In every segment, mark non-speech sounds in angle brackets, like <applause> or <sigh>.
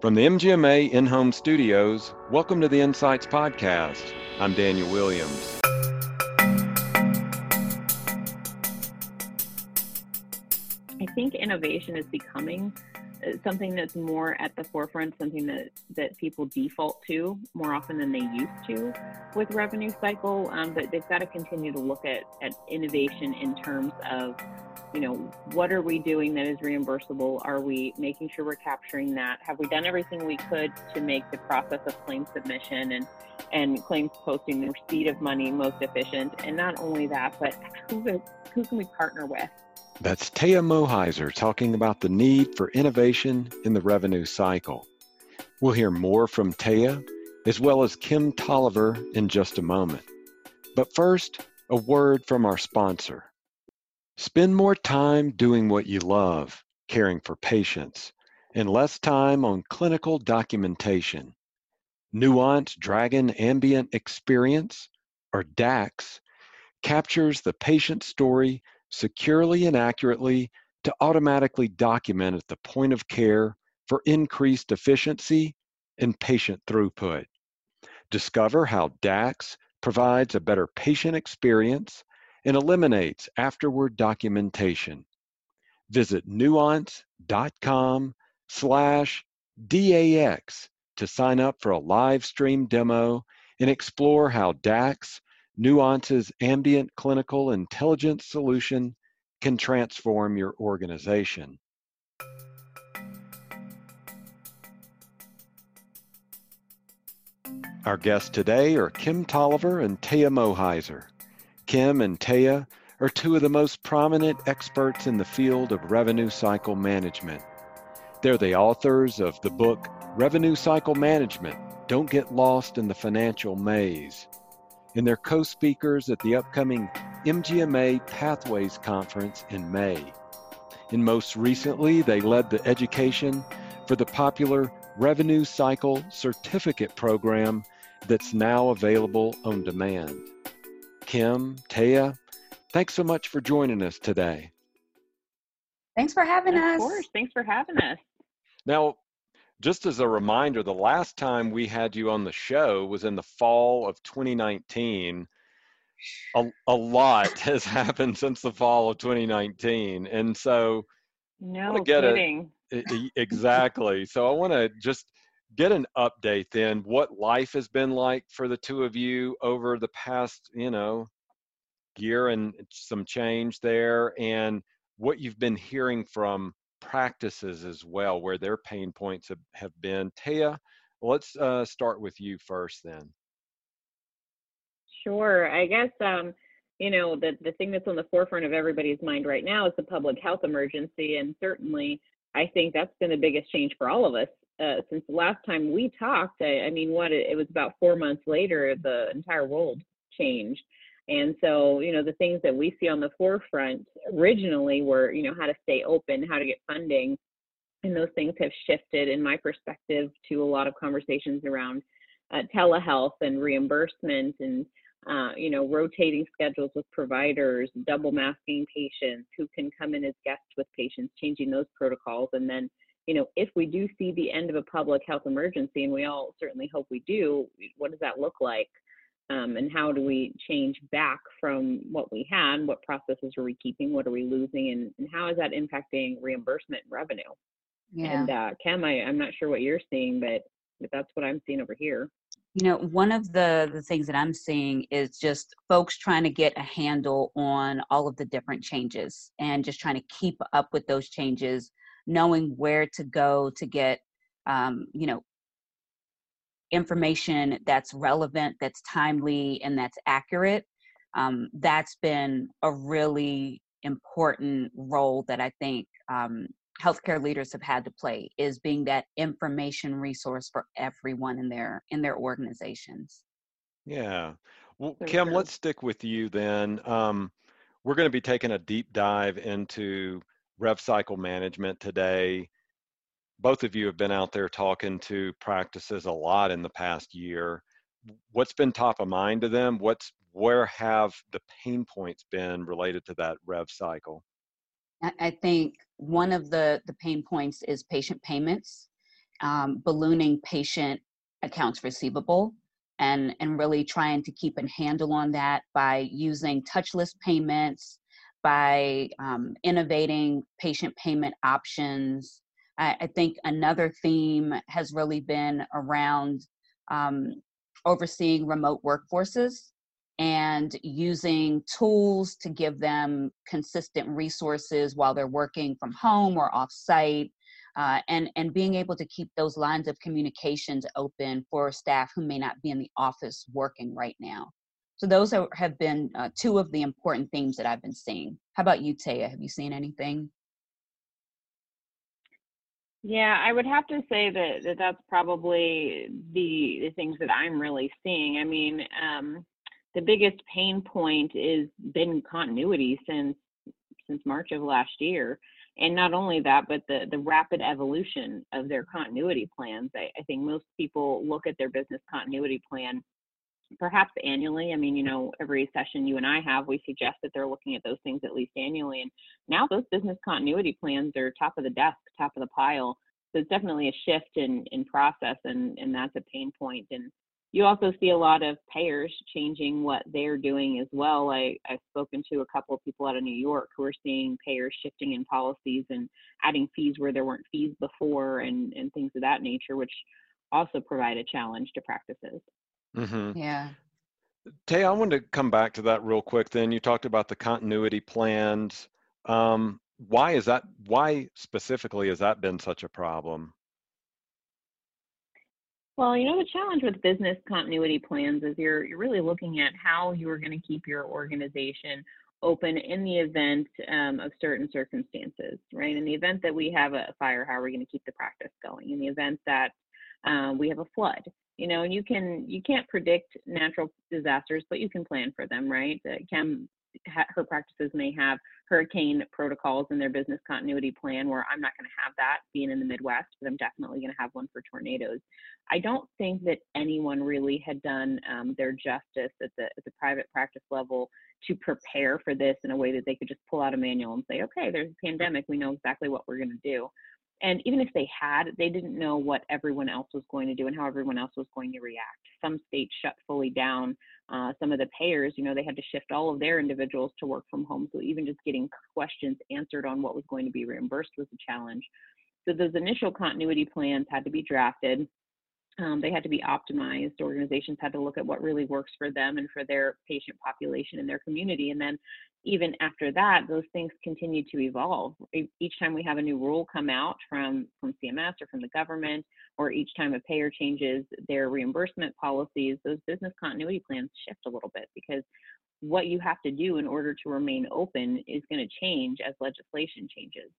From the MGMA in home studios, welcome to the Insights Podcast. I'm Daniel Williams. I think innovation is becoming uh, something that's more at the forefront, something that, that people default to more often than they used to with revenue cycle. Um, but they've got to continue to look at, at innovation in terms of you know, what are we doing that is reimbursable? Are we making sure we're capturing that? Have we done everything we could to make the process of claim submission and, and claims posting the receipt of money most efficient? And not only that, but who, who can we partner with? That's Taya Moheiser talking about the need for innovation in the revenue cycle. We'll hear more from Taya as well as Kim Tolliver in just a moment. But first, a word from our sponsor. Spend more time doing what you love, caring for patients, and less time on clinical documentation. Nuance Dragon Ambient Experience, or DAX, captures the patient story securely and accurately to automatically document at the point of care for increased efficiency and patient throughput. Discover how DAX provides a better patient experience and eliminates afterward documentation. Visit nuance.com slash DAX to sign up for a live stream demo and explore how DAX, Nuance's ambient clinical intelligence solution, can transform your organization. Our guests today are Kim Tolliver and Taya Moheiser. Kim and Taya are two of the most prominent experts in the field of revenue cycle management. They're the authors of the book Revenue Cycle Management Don't Get Lost in the Financial Maze. And they're co speakers at the upcoming MGMA Pathways Conference in May. And most recently, they led the education for the popular Revenue Cycle Certificate Program that's now available on demand. Kim, Taya, thanks so much for joining us today. Thanks for having of us. Of course, thanks for having us. Now, just as a reminder, the last time we had you on the show was in the fall of 2019. A, a lot <laughs> has happened since the fall of 2019. And so, no kidding. A, exactly. so, I want to just get an update then what life has been like for the two of you over the past you know year and some change there and what you've been hearing from practices as well where their pain points have, have been. Taya let's uh, start with you first then. Sure. I guess um, you know the, the thing that's on the forefront of everybody's mind right now is the public health emergency and certainly i think that's been the biggest change for all of us uh, since the last time we talked. I, I mean, what it, it was about four months later, the entire world changed. And so, you know, the things that we see on the forefront originally were, you know, how to stay open, how to get funding. And those things have shifted, in my perspective, to a lot of conversations around uh, telehealth and reimbursement and, uh, you know, rotating schedules with providers, double masking patients who can come in as guests with patients, changing those protocols. And then, you know, if we do see the end of a public health emergency, and we all certainly hope we do, what does that look like? Um, and how do we change back from what we had? What processes are we keeping? What are we losing? And, and how is that impacting reimbursement and revenue? Yeah. And uh, Kim, I, I'm not sure what you're seeing, but but that's what I'm seeing over here. You know, one of the the things that I'm seeing is just folks trying to get a handle on all of the different changes and just trying to keep up with those changes knowing where to go to get um, you know information that's relevant that's timely and that's accurate um, that's been a really important role that i think um, healthcare leaders have had to play is being that information resource for everyone in their in their organizations. Yeah. Well kim let's stick with you then. Um, we're going to be taking a deep dive into rev cycle management today. Both of you have been out there talking to practices a lot in the past year. What's been top of mind to them? What's where have the pain points been related to that rev cycle? I think one of the the pain points is patient payments um, ballooning patient accounts receivable and, and really trying to keep a handle on that by using touchless payments, by um, innovating patient payment options. I, I, think another theme has really been around um, overseeing remote workforces and using tools to give them consistent resources while they're working from home or off site uh, and and being able to keep those lines of communications open for staff who may not be in the office working right now so those are, have been uh, two of the important themes that i've been seeing how about you taya have you seen anything yeah, I would have to say that, that that's probably the the things that I'm really seeing. I mean, um, the biggest pain point is been continuity since since March of last year. And not only that, but the, the rapid evolution of their continuity plans. I, I think most people look at their business continuity plan perhaps annually. I mean, you know, every session you and I have, we suggest that they're looking at those things at least annually. And now those business continuity plans are top of the desk, top of the pile. So it's definitely a shift in in process, and and that's a pain point. And you also see a lot of payers changing what they're doing as well. I, I've spoken to a couple of people out of New York who are seeing payers shifting in policies and adding fees where there weren't fees before and, and things of that nature, which also provide a challenge to practices. Mm-hmm. Yeah. Tay, I wanted to come back to that real quick. Then you talked about the continuity plans. Um, why is that? Why specifically has that been such a problem? Well, you know, the challenge with business continuity plans is you're you're really looking at how you are going to keep your organization open in the event um, of certain circumstances, right? In the event that we have a fire, how are we going to keep the practice going? In the event that um, we have a flood, you know, you can you can't predict natural disasters, but you can plan for them, right? Her practices may have hurricane protocols in their business continuity plan where I'm not going to have that being in the Midwest, but I'm definitely going to have one for tornadoes. I don't think that anyone really had done um, their justice at the, at the private practice level to prepare for this in a way that they could just pull out a manual and say, okay, there's a pandemic. We know exactly what we're going to do. And even if they had, they didn't know what everyone else was going to do and how everyone else was going to react. Some states shut fully down. Uh, some of the payers, you know, they had to shift all of their individuals to work from home. So even just getting questions answered on what was going to be reimbursed was a challenge. So those initial continuity plans had to be drafted. Um, they had to be optimized. Organizations had to look at what really works for them and for their patient population and their community. And then even after that, those things continue to evolve. Each time we have a new rule come out from, from CMS or from the government, or each time a payer changes their reimbursement policies, those business continuity plans shift a little bit because what you have to do in order to remain open is going to change as legislation changes.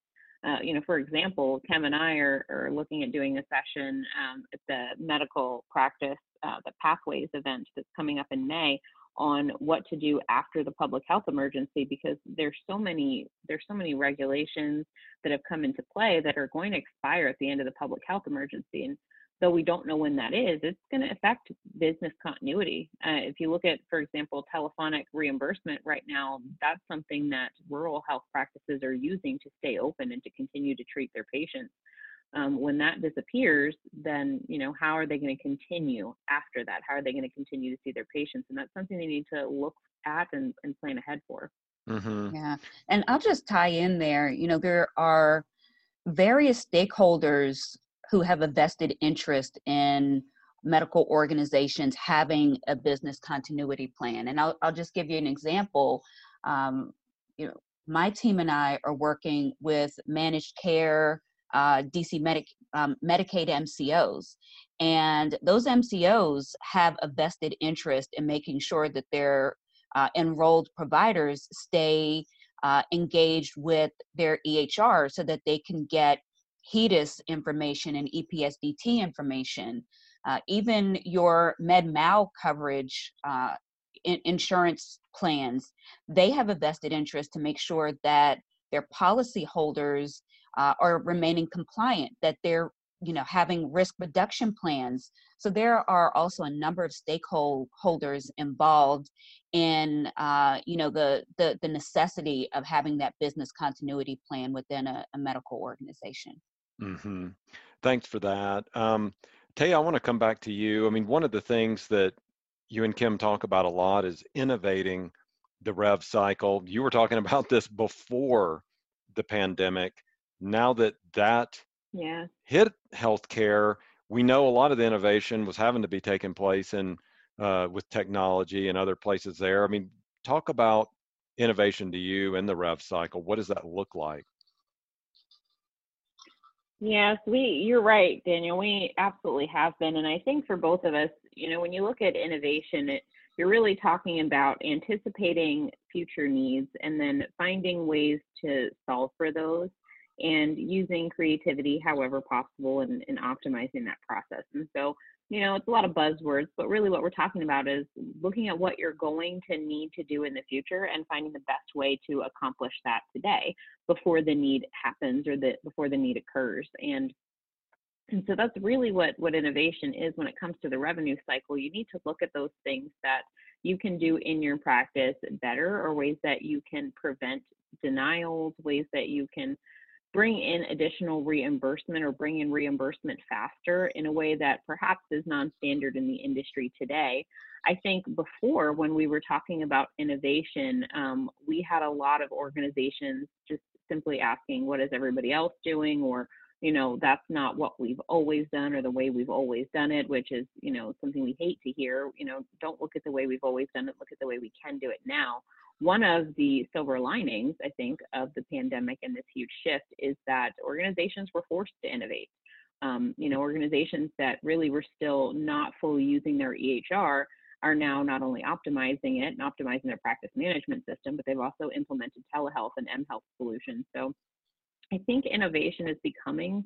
Uh, you know, for example, Kim and I are, are looking at doing a session um, at the medical practice, uh, the Pathways event that's coming up in May on what to do after the public health emergency because there's so many there's so many regulations that have come into play that are going to expire at the end of the public health emergency. And though we don't know when that is it's going to affect business continuity. Uh, if you look at for example telephonic reimbursement right now that's something that rural health practices are using to stay open and to continue to treat their patients um, when that disappears, then you know how are they going to continue after that? How are they going to continue to see their patients? And that's something they need to look at and, and plan ahead for. Mm-hmm. Yeah, and I'll just tie in there. You know, there are various stakeholders who have a vested interest in medical organizations having a business continuity plan. And I'll, I'll just give you an example. Um, you know, my team and I are working with managed care uh, DC um, Medicaid MCOs. And those MCOs have a vested interest in making sure that their uh, enrolled providers stay uh, engaged with their EHR so that they can get HEDIS information and EPSDT information. Uh, even your med mal coverage uh, in- insurance plans, they have a vested interest to make sure that their policyholders uh, are remaining compliant, that they're you know having risk reduction plans. So there are also a number of stakeholders involved in uh, you know the, the the necessity of having that business continuity plan within a, a medical organization. Mm-hmm. Thanks for that. Um, Tay, I want to come back to you. I mean, one of the things that you and Kim talk about a lot is innovating the rev cycle. You were talking <laughs> about this before the pandemic. Now that that yeah. hit healthcare, we know a lot of the innovation was having to be taking place and uh, with technology and other places there. I mean, talk about innovation to you in the rev cycle. What does that look like? Yes, we you're right, Daniel. We absolutely have been. And I think for both of us, you know, when you look at innovation, it, you're really talking about anticipating future needs and then finding ways to solve for those and using creativity however possible and, and optimizing that process. And so you know, it's a lot of buzzwords, but really what we're talking about is looking at what you're going to need to do in the future and finding the best way to accomplish that today before the need happens or the before the need occurs. And and so that's really what what innovation is when it comes to the revenue cycle. You need to look at those things that you can do in your practice better or ways that you can prevent denials, ways that you can bring in additional reimbursement or bring in reimbursement faster in a way that perhaps is non-standard in the industry today. I think before when we were talking about innovation, um, we had a lot of organizations just simply asking, what is everybody else doing? Or, you know, that's not what we've always done or the way we've always done it, which is, you know, something we hate to hear. You know, don't look at the way we've always done it, look at the way we can do it now one of the silver linings, I think, of the pandemic and this huge shift is that organizations were forced to innovate. Um, you know, organizations that really were still not fully using their EHR are now not only optimizing it and optimizing their practice management system, but they've also implemented telehealth and mHealth solutions. So I think innovation is becoming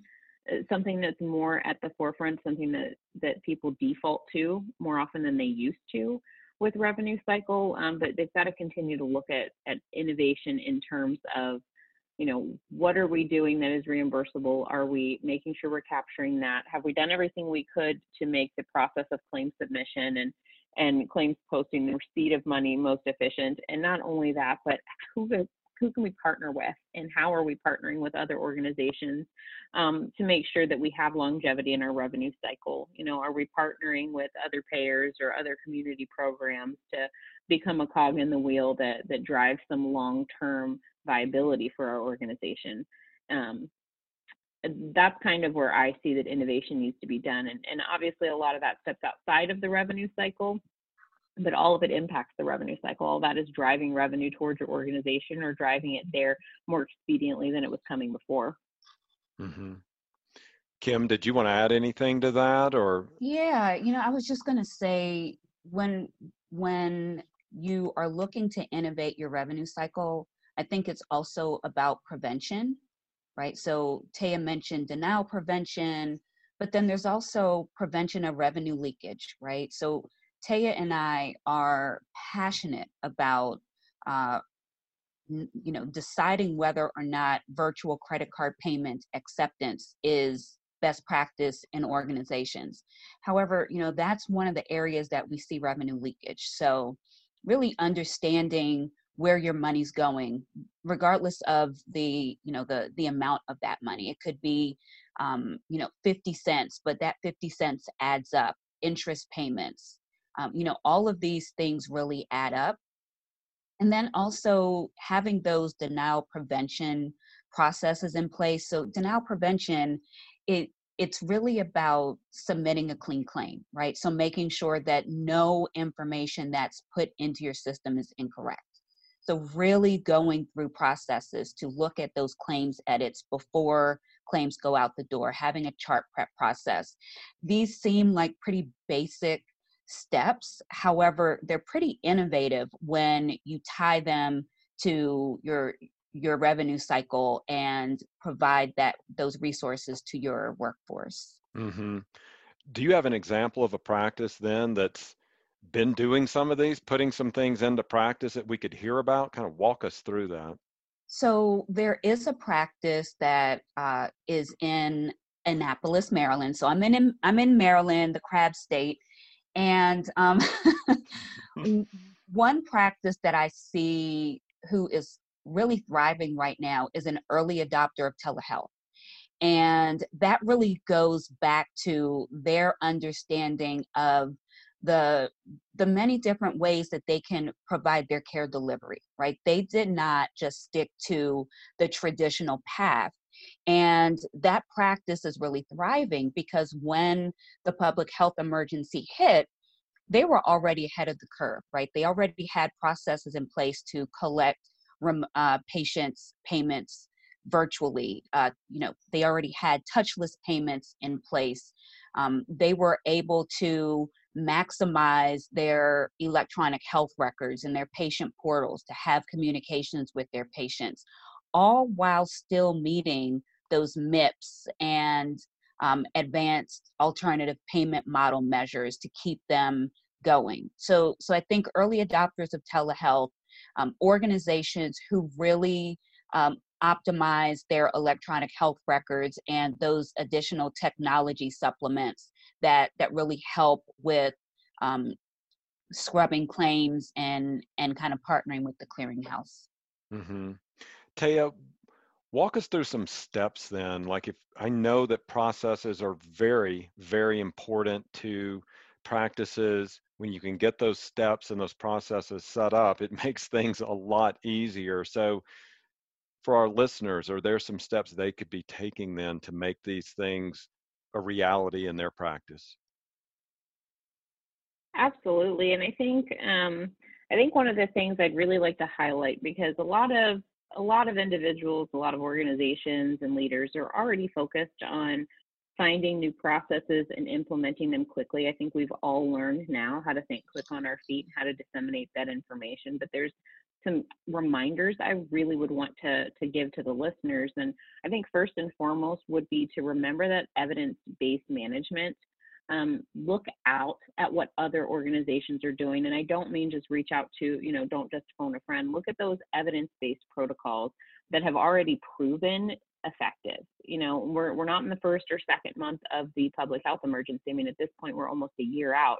uh, something that's more at the forefront, something that, that people default to more often than they used to with revenue cycle, um, but they've got to continue to look at, at innovation in terms of, you know, what are we doing that is reimbursable? Are we making sure we're capturing that? Have we done everything we could to make the process of claim submission and and claims posting the receipt of money most efficient? And not only that, but <laughs> who who can we partner with and how are we partnering with other organizations um, to make sure that we have longevity in our revenue cycle you know are we partnering with other payers or other community programs to become a cog in the wheel that that drives some long-term viability for our organization um, that's kind of where I see that innovation needs to be done. And, and obviously, a lot of that steps outside of the revenue cycle but all of it impacts the revenue cycle. All that is driving revenue towards your organization or driving it there more expediently than it was coming before. Mm-hmm. Kim, did you want to add anything to that or? Yeah, you know, I was just going to say when when you are looking to innovate your revenue cycle, I think it's also about prevention, right? So Taya mentioned denial prevention, but then there's also prevention of revenue leakage, right? So Taya and I are passionate about, uh, you know, deciding whether or not virtual credit card payment acceptance is best practice in organizations. However, you know, that's one of the areas that we see revenue leakage. So, really understanding where your money's going regardless of the you know the the amount of that money it could be um, you know 50 cents but that 50 cents adds up interest payments um, you know, all of these things really add up. And then also having those denial prevention processes in place. So denial prevention, it it's really about submitting a clean claim, right? So making sure that no information that's put into your system is incorrect. So really going through processes to look at those claims edits before claims go out the door, having a chart prep process. These seem like pretty basic steps. However, they're pretty innovative when you tie them to your your revenue cycle and provide that those resources to your workforce. Mm-hmm. Do you have an example of a practice then that's been doing some of these, putting some things into practice that we could hear about? Kind of walk us through that. So there is a practice that uh, is in Annapolis, Maryland. So I'm in I'm in Maryland, the Crab State, and um, <laughs> one practice that I see who is really thriving right now is an early adopter of telehealth. And that really goes back to their understanding of the the many different ways that they can provide their care delivery right? They did not just stick to the traditional path and that practice is really thriving because when the public health emergency hit they were already ahead of the curve right? They already had processes in place to collect uh, patients payments virtually. Uh, you know they already had touchless payments in place. Um, they were able to maximize their electronic health records and their patient portals to have communications with their patients, all while still meeting those MIPS and um, advanced alternative payment model measures to keep them going. So, so I think early adopters of telehealth, um, organizations who really um, optimize their electronic health records and those additional technology supplements that that really help with um, scrubbing claims and and kind of partnering with the clearinghouse. Mm-hmm. Taya, walk us through some steps then. Like if I know that processes are very very important to practices when you can get those steps and those processes set up it <laughs> makes things a lot easier so for our listeners are there some steps they could be taking then to make these things a reality in their practice? Absolutely, and I think um, I think one of the things I'd really like to highlight because a lot of a lot of individuals, a lot of organizations and leaders are already focused on finding new processes and implementing them quickly. I think we've all learned now how to think quick on our feet, how to disseminate that information. But there's some reminders I really would want to, to give to the listeners. And I think first and foremost would be to remember that evidence based management. Um, look out at what other organizations are doing. And I don't mean just reach out to, you know, don't just phone a friend. Look at those evidence based protocols that have already proven effective. You know, we're, we're not in the first or second month of the public health emergency. I mean, at this point, we're almost a year out.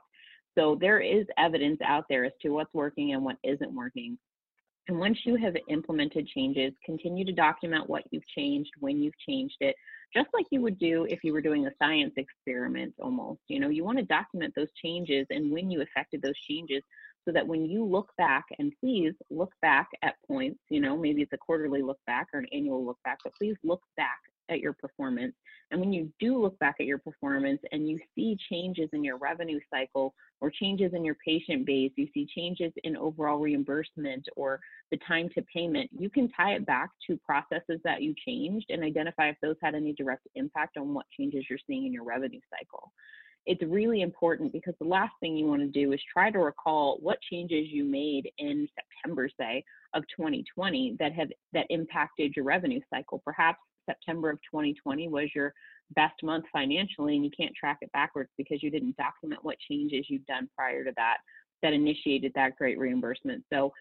So there is evidence out there as to what's working and what isn't working. And once you have implemented changes, continue to document what you've changed, when you've changed it, just like you would do if you were doing a science experiment almost. You know, you want to document those changes and when you affected those changes so that when you look back, and please look back at points, you know, maybe it's a quarterly look back or an annual look back, but please look back at your performance. And when you do look back at your performance and you see changes in your revenue cycle or changes in your patient base, you see changes in overall reimbursement or the time to payment, you can tie it back to processes that you changed and identify if those had any direct impact on what changes you're seeing in your revenue cycle. It's really important because the last thing you want to do is try to recall what changes you made in September, say, of 2020 that have that impacted your revenue cycle. Perhaps September of 2020 was your best month financially and you can't track it backwards because you didn't document what changes you've done prior to that that initiated that great reimbursement. So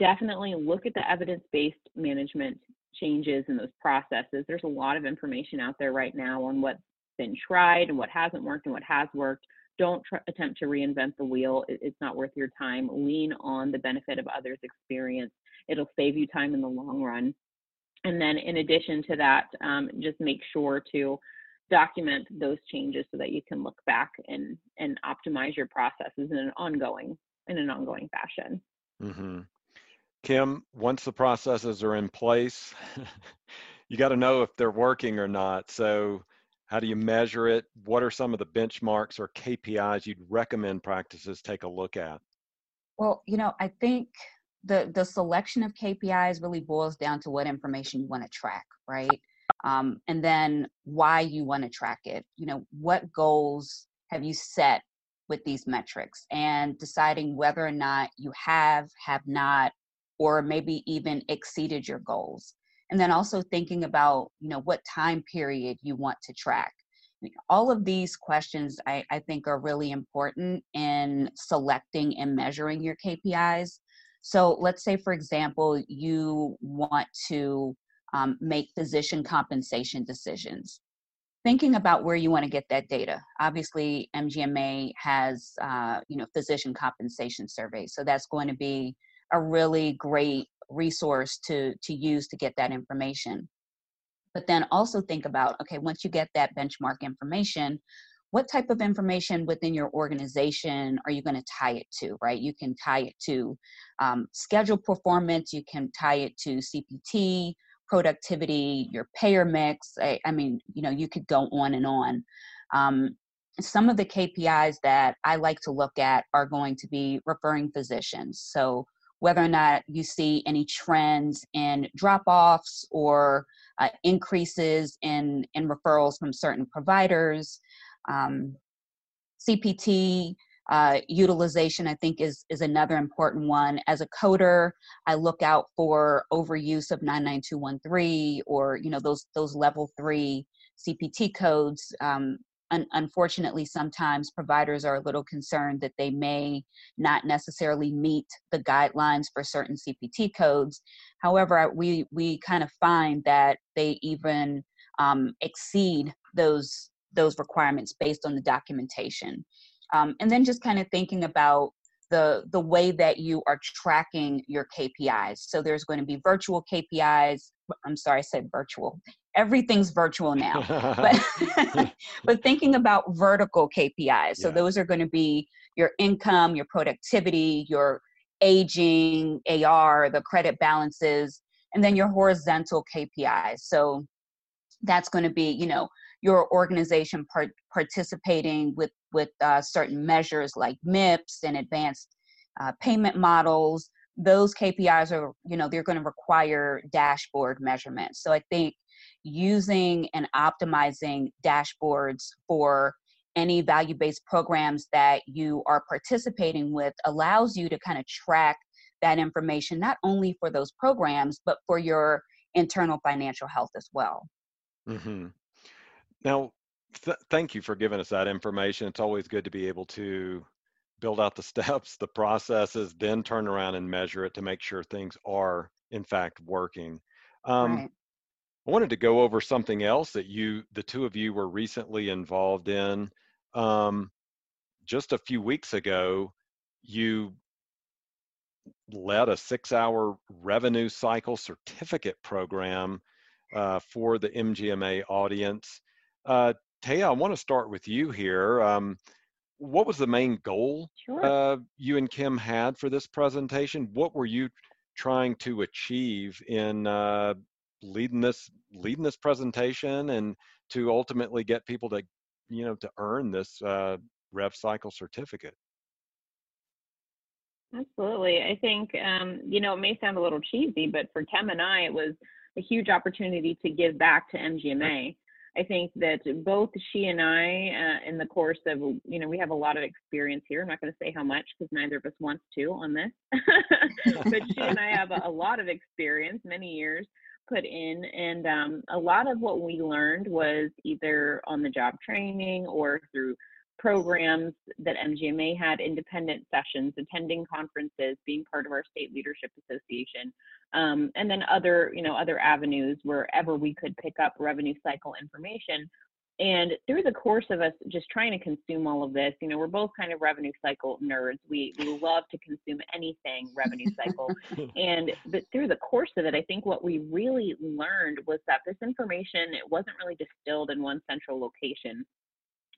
definitely look at the evidence-based management changes and those processes. There's a lot of information out there right now on what's been tried and what hasn't worked and what has worked. Don't tr- attempt to reinvent the wheel. It's not worth your time. Lean on the benefit of others' experience. It'll save you time in the long run. And then in addition to that, um, just make sure to document those changes so that you can look back and, and optimize your processes in an ongoing in an ongoing fashion. Mm-hmm. Kim, once the processes are in place, <laughs> you got to know if they're working or not. So, how do you measure it? What are some of the benchmarks or KPIs you'd recommend practices take a look at? Well, you know, I think the the selection of KPIs really boils down to what information you want to track, right? Um, and then why you want to track it. You know, what goals have you set with these metrics, and deciding whether or not you have, have not, or maybe even exceeded your goals. And then also thinking about, you know, what time period you want to track. All of these questions I, I think are really important in selecting and measuring your KPIs so let's say, for example, you want to um, make physician compensation decisions. Thinking about where you want to get that data. Obviously, MGMA has, uh, you know, physician compensation surveys. So that's going to be a really great resource to, to use to get that information. but then also think about okay once you get that benchmark information what type of information within your organization are you going to tie it to right you can tie it to um, schedule performance you can tie it to cpt productivity your payer mix I, I mean you know you could go on and on um, some of the kpis that i like to look at are going to be referring physicians so whether or not you see any trends in drop offs or uh, increases in, in referrals from certain providers. Um, CPT uh, utilization, I think, is, is another important one. As a coder, I look out for overuse of 99213 or you know those those level three CPT codes. Um, un- unfortunately, sometimes providers are a little concerned that they may not necessarily meet the guidelines for certain CPT codes. However, we we kind of find that they even um, exceed those those requirements based on the documentation. Um, and then just kind of thinking about the the way that you are tracking your KPIs. So there's going to be virtual KPIs. I'm sorry, I said virtual everything's virtual now <laughs> but <laughs> but thinking about vertical kpis so yeah. those are going to be your income your productivity your aging ar the credit balances and then your horizontal kpis so that's going to be you know your organization part- participating with with uh, certain measures like mips and advanced uh, payment models those kpis are you know they're going to require dashboard measurements so i think using and optimizing dashboards for any value based programs that you are participating with allows you to kind of track that information not only for those programs but for your internal financial health as well mm-hmm. Now th- thank you for giving us that information it's always good to be able to build out the <laughs> steps the processes then turn around and measure it to make sure things are in fact working um, right. I wanted to go over something else that you, the two of you, were recently involved in. Um, just a few weeks ago, you led a six-hour revenue cycle certificate program uh, for the MGMA audience. Uh, Taya, I want to start with you here. Um, what was the main goal sure. uh, you and Kim had for this presentation? What were you trying to achieve in uh, leading this leading this presentation and to ultimately get people to you know to earn this uh, rev cycle certificate absolutely i think um, you know it may sound a little cheesy but for Kim and i it was a huge opportunity to give back to mgma I think that both she and I, uh, in the course of, you know, we have a lot of experience here. I'm not going to say how much because neither of us wants to on this, <laughs> but she and I have a, a, lot of experience, many years put in. And um, a lot of what we learned was either on the job training or through programs that MGMA had, independent sessions, attending conferences, being part of our state leadership association, um, and then other, you know, other avenues wherever we could pick up revenue cycle information and through the course of us just trying to consume all of this, you know, we're both kind of revenue cycle nerds. We we love to consume anything revenue cycle. <laughs> and but through the course of it, I think what we really learned was that this information it wasn't really distilled in one central location.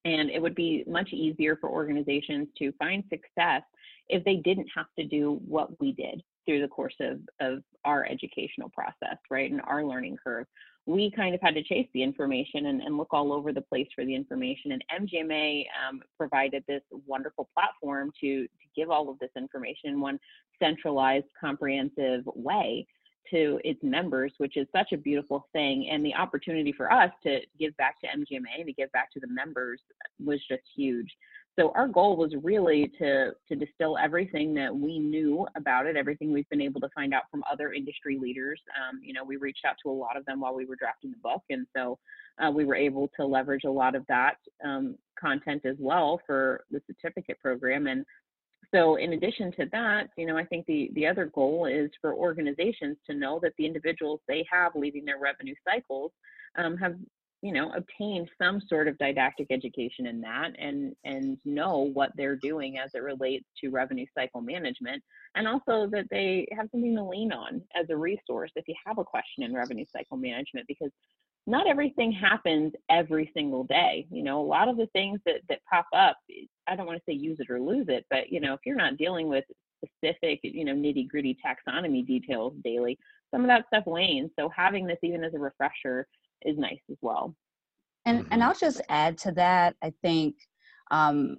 And it would be much easier for organizations to find success if they didn't have to do what we did through the course of, of our educational process, right, and our learning curve we kind of had to chase the information and, and look all over the place for the information. And MGMA um, provided this wonderful platform to, to give all of this information in one centralized, comprehensive way to its members, which is such a beautiful thing. And the opportunity for us to give back to MGMA to give back to the members was just huge. So our goal was really to to distill everything that we knew about it, everything we've been able to find out from other industry leaders. Um, you know, we reached out to a lot of them while we were drafting the book, and so uh, we were able to leverage a lot of that um, content as well for the certificate program. And so, in addition to that, you know, I think the the other goal is for organizations to know that the individuals they have leading their revenue cycles um, have you know obtained some sort of didactic education in that and and know what they're doing as it relates to revenue cycle management and also that they have something to lean on as a resource if you have a question in revenue cycle management because not everything happens every single day. You know, a lot of the things that that pop up, I don't want to say use it or lose it, but you know, if you're not dealing with specific, you know, nitty gritty taxonomy details daily, some of that stuff wanes. So having this even as a refresher is nice as well. And mm-hmm. and I'll just add to that. I think um,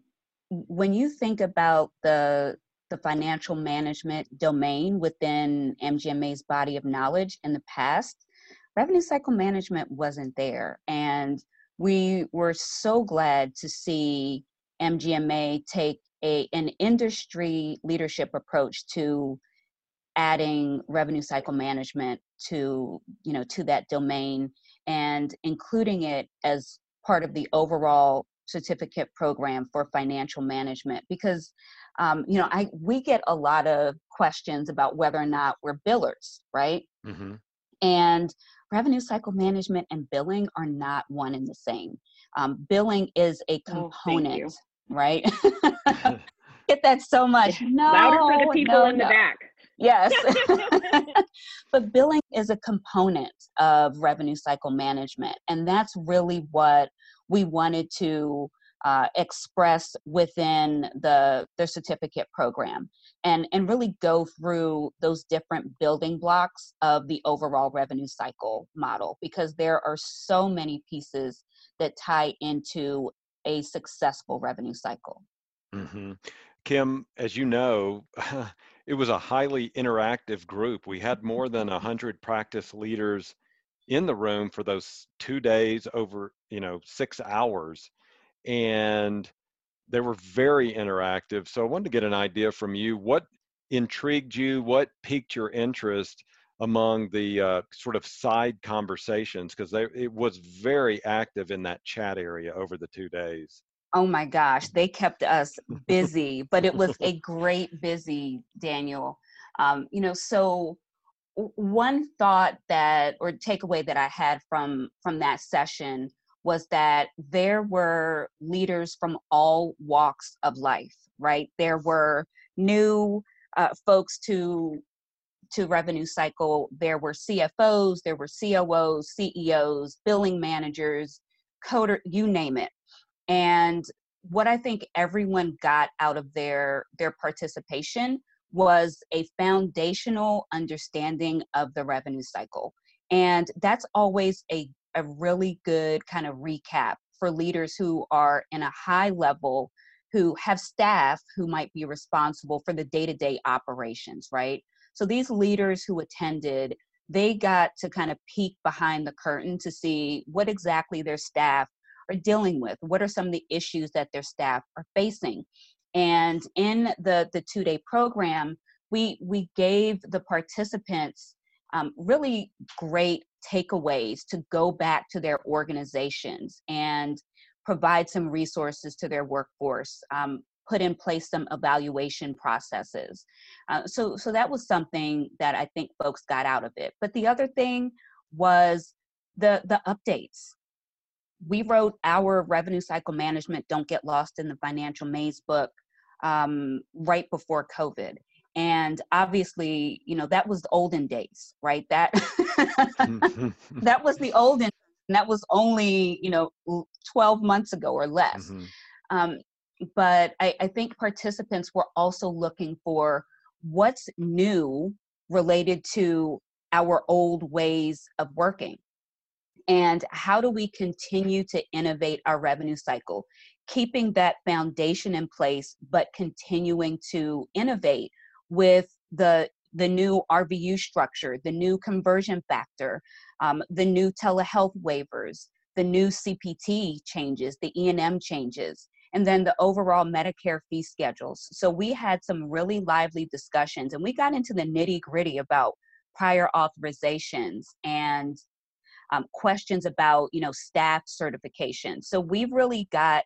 when you think about the the financial management domain within MGMA's body of knowledge in the past, revenue cycle management wasn't there, and we were so glad to see MGMA take a an industry leadership approach to adding revenue cycle management to you know to that domain and including it as part of the overall certificate program for financial management because um, you know i we get a lot of questions about whether or not we're billers right mm-hmm. and revenue cycle management and billing are not one and the same. Um, billing is a oh, component oh, right? <laughs> <laughs> Get that so much. No louder for the people no, in the back. Yes. <laughs> But billing is a component of revenue cycle management and that's really what we wanted to uh, express within the the certificate program and and really go through those different building blocks of the overall revenue cycle model because there are so many pieces that tie into a successful revenue cycle mm-hmm. kim as you know <laughs> it was a highly interactive group. We had more than 100 practice leaders in the room for those two days over, you know, six hours. And they were very interactive. So I wanted to get an idea from you. What intrigued you? What piqued your interest among the uh, sort of side conversations? Because it was very active in that chat area over the two days. Oh my gosh, they kept us busy, but it was a <laughs> great busy, Daniel. Um, you know, so one thought that or takeaway that I had from from that session was that there were leaders from all walks of life, right? There were new uh, folks to to revenue cycle. There were CFOs, there were COOs, CEOs, billing managers, coder, you name it and what i think everyone got out of their their participation was a foundational understanding of the revenue cycle and that's always a, a really good kind of recap for leaders who are in a high level who have staff who might be responsible for the day-to-day operations right? So these leaders who attended they got to kind of peek behind the curtain to see what exactly their staff are dealing with what are some of the issues that their staff are facing. And in the the two day program we we gave the participants um, really great takeaways to go back to their organizations and provide some resources to their workforce um, put in place some evaluation processes. Uh, so so that was something that i think folks got out of it. But the other thing was the the updates. We wrote our revenue cycle management don't get lost in the financial maze book um, right before covid and obviously you know that was the olden days right? That <laughs> that was the <laughs> olden and that was only you know 12 months ago or less. Mm-hmm. um, but I, I think participants were also looking for what's new related to our old ways of working. And how do we continue to innovate our revenue cycle? Keeping that foundation in place but continuing to innovate with the the new rvu structure the new conversion factor um, the new telehealth waivers the new cpt changes the e&m changes and then the overall medicare fee schedules. So we had some really lively discussions and we got into the nitty gritty about prior authorizations and um, questions about you know staff certification. So we've really got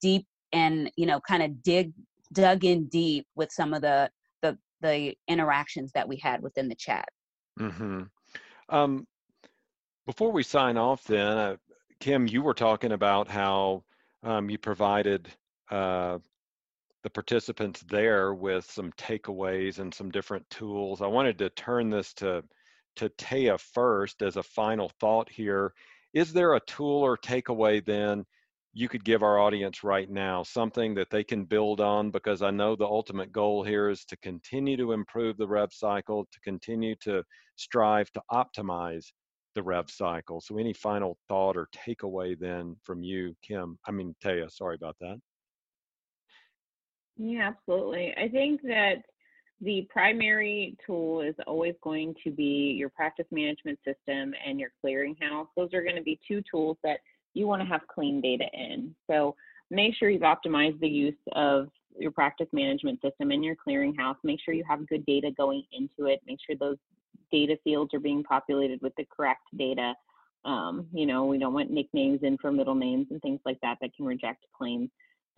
deep and you know kind of dig dug in deep with some of the the interactions that we had within the chat mm-hmm. um, before we sign off then uh, kim you were talking about how um, you provided uh, the participants there with some takeaways and some different tools i wanted to turn this to to Taya first as a final thought here. is there a tool or takeaway then you could give our audience right now, something that they can build on? Because I know the ultimate goal here is to continue to improve the rev cycle, to continue to strive to optimize the rev cycle. So, any final thought or takeaway then from you, Kim? I mean, Taya, sorry about that. Yeah, absolutely. I think that the primary tool is always going to be your practice management system and your clearinghouse. Those are going to be two tools that you want to have clean data in. So make sure you've optimized the use of your practice management system and your clearinghouse. Make sure you have good data going into it. Make sure those data fields are being populated with the correct data. Um, you know, we don't want nicknames in for middle names and things like that that can reject claims.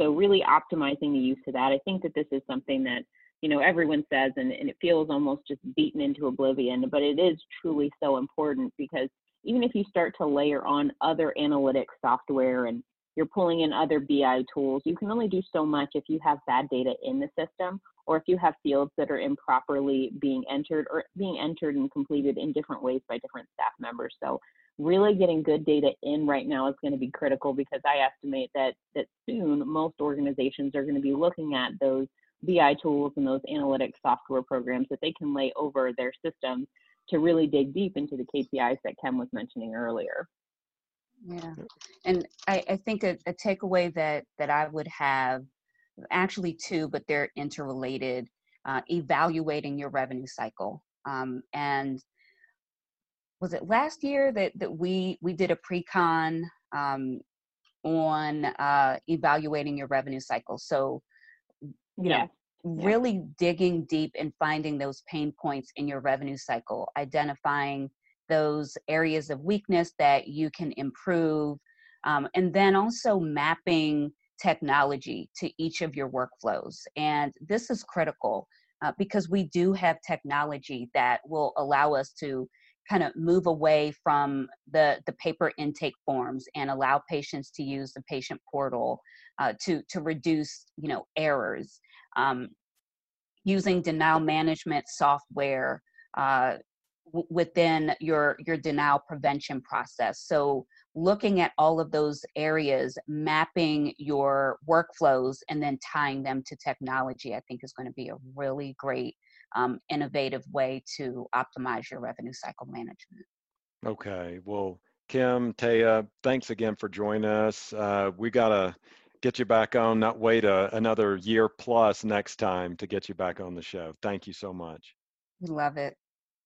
So really optimizing the use of that. I think that this is something that you know everyone says and, and it feels almost just beaten into oblivion but it is truly so important because even if you start to layer on other analytics software and you're pulling in other bi tools you can only do so much if you have bad data in the system or if you have fields that are improperly being entered or being entered and completed in different ways by different staff members. So really getting good data in right now is going to be critical because i estimate that that soon most organizations are going to be looking at those BI tools and those analytics software programs that they can lay over their systems to really dig deep into the KPIs that Kem was mentioning earlier. Yeah, and I, I think a, a takeaway that that I would have, actually two, but they're interrelated. Uh, evaluating your revenue cycle, um, and was it last year that that we we did a pre-con um, on uh, evaluating your revenue cycle? So you know really digging deep and finding those pain points in your revenue cycle identifying those areas of weakness that you can improve um, and then also mapping technology to each of your workflows. And this is critical uh, because we do have technology that will allow us to kind of move away from the, the paper intake forms and allow patients to use the patient portal uh, to, to reduce you know errors um, using denial management software uh, w- within your your denial prevention process. So looking at all of those areas mapping your workflows and then tying them to technology i think is going to be a really great um, innovative way to optimize your revenue cycle management. Okay. Well kem taya thanks again for joining us. Uh, we got to get you back on, not wait a, another year plus next time to get you back on the show. Thank you so much. Love it.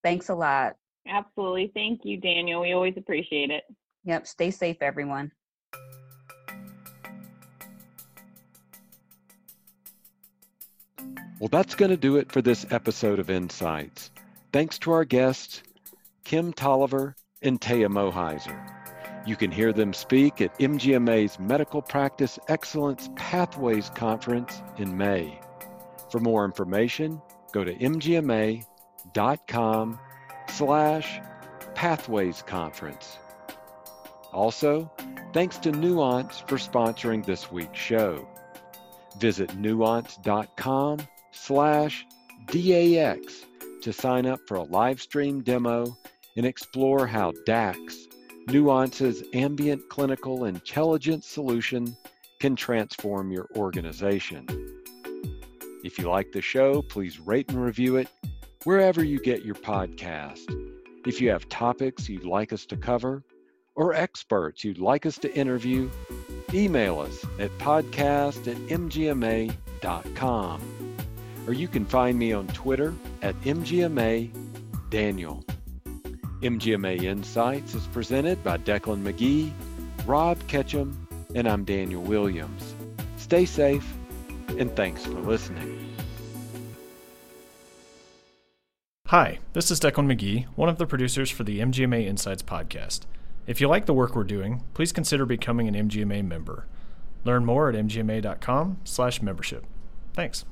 Thanks a lot. Absolutely. Thank you, Daniel. We always appreciate it. Yep. Stay safe, everyone. Well, that's going to do it for this episode of Insights. Thanks to our guests, Kem Tolliver and Taya Moheiser. You can hear them speak at MGMA's Medical Practice Excellence Pathways Conference in May. For more information, go to mgma.com slash pathways conference. Also, thanks to Nuance for sponsoring this week's show. Visit nuance.com slash DAX to sign up for a live stream demo and explore how DAX Nuance's ambient clinical intelligence solution can transform your organization. If you like the show, please rate and review it wherever you get your podcast. If you have topics you'd like us to cover or experts you'd like us to interview, email us at podcast at mgma.com. Or you can find me on Twitter at mgma daniel. MGMA Insights is presented by Declan McGee, Rob Ketchum, and I'm Daniel Williams. Stay safe, and thanks for listening. Hi, this is Declan McGee, one of the producers for the MGMA Insights podcast. If you like the work we're doing, please consider becoming an MGMA member. Learn more at mgma.com/membership. Thanks.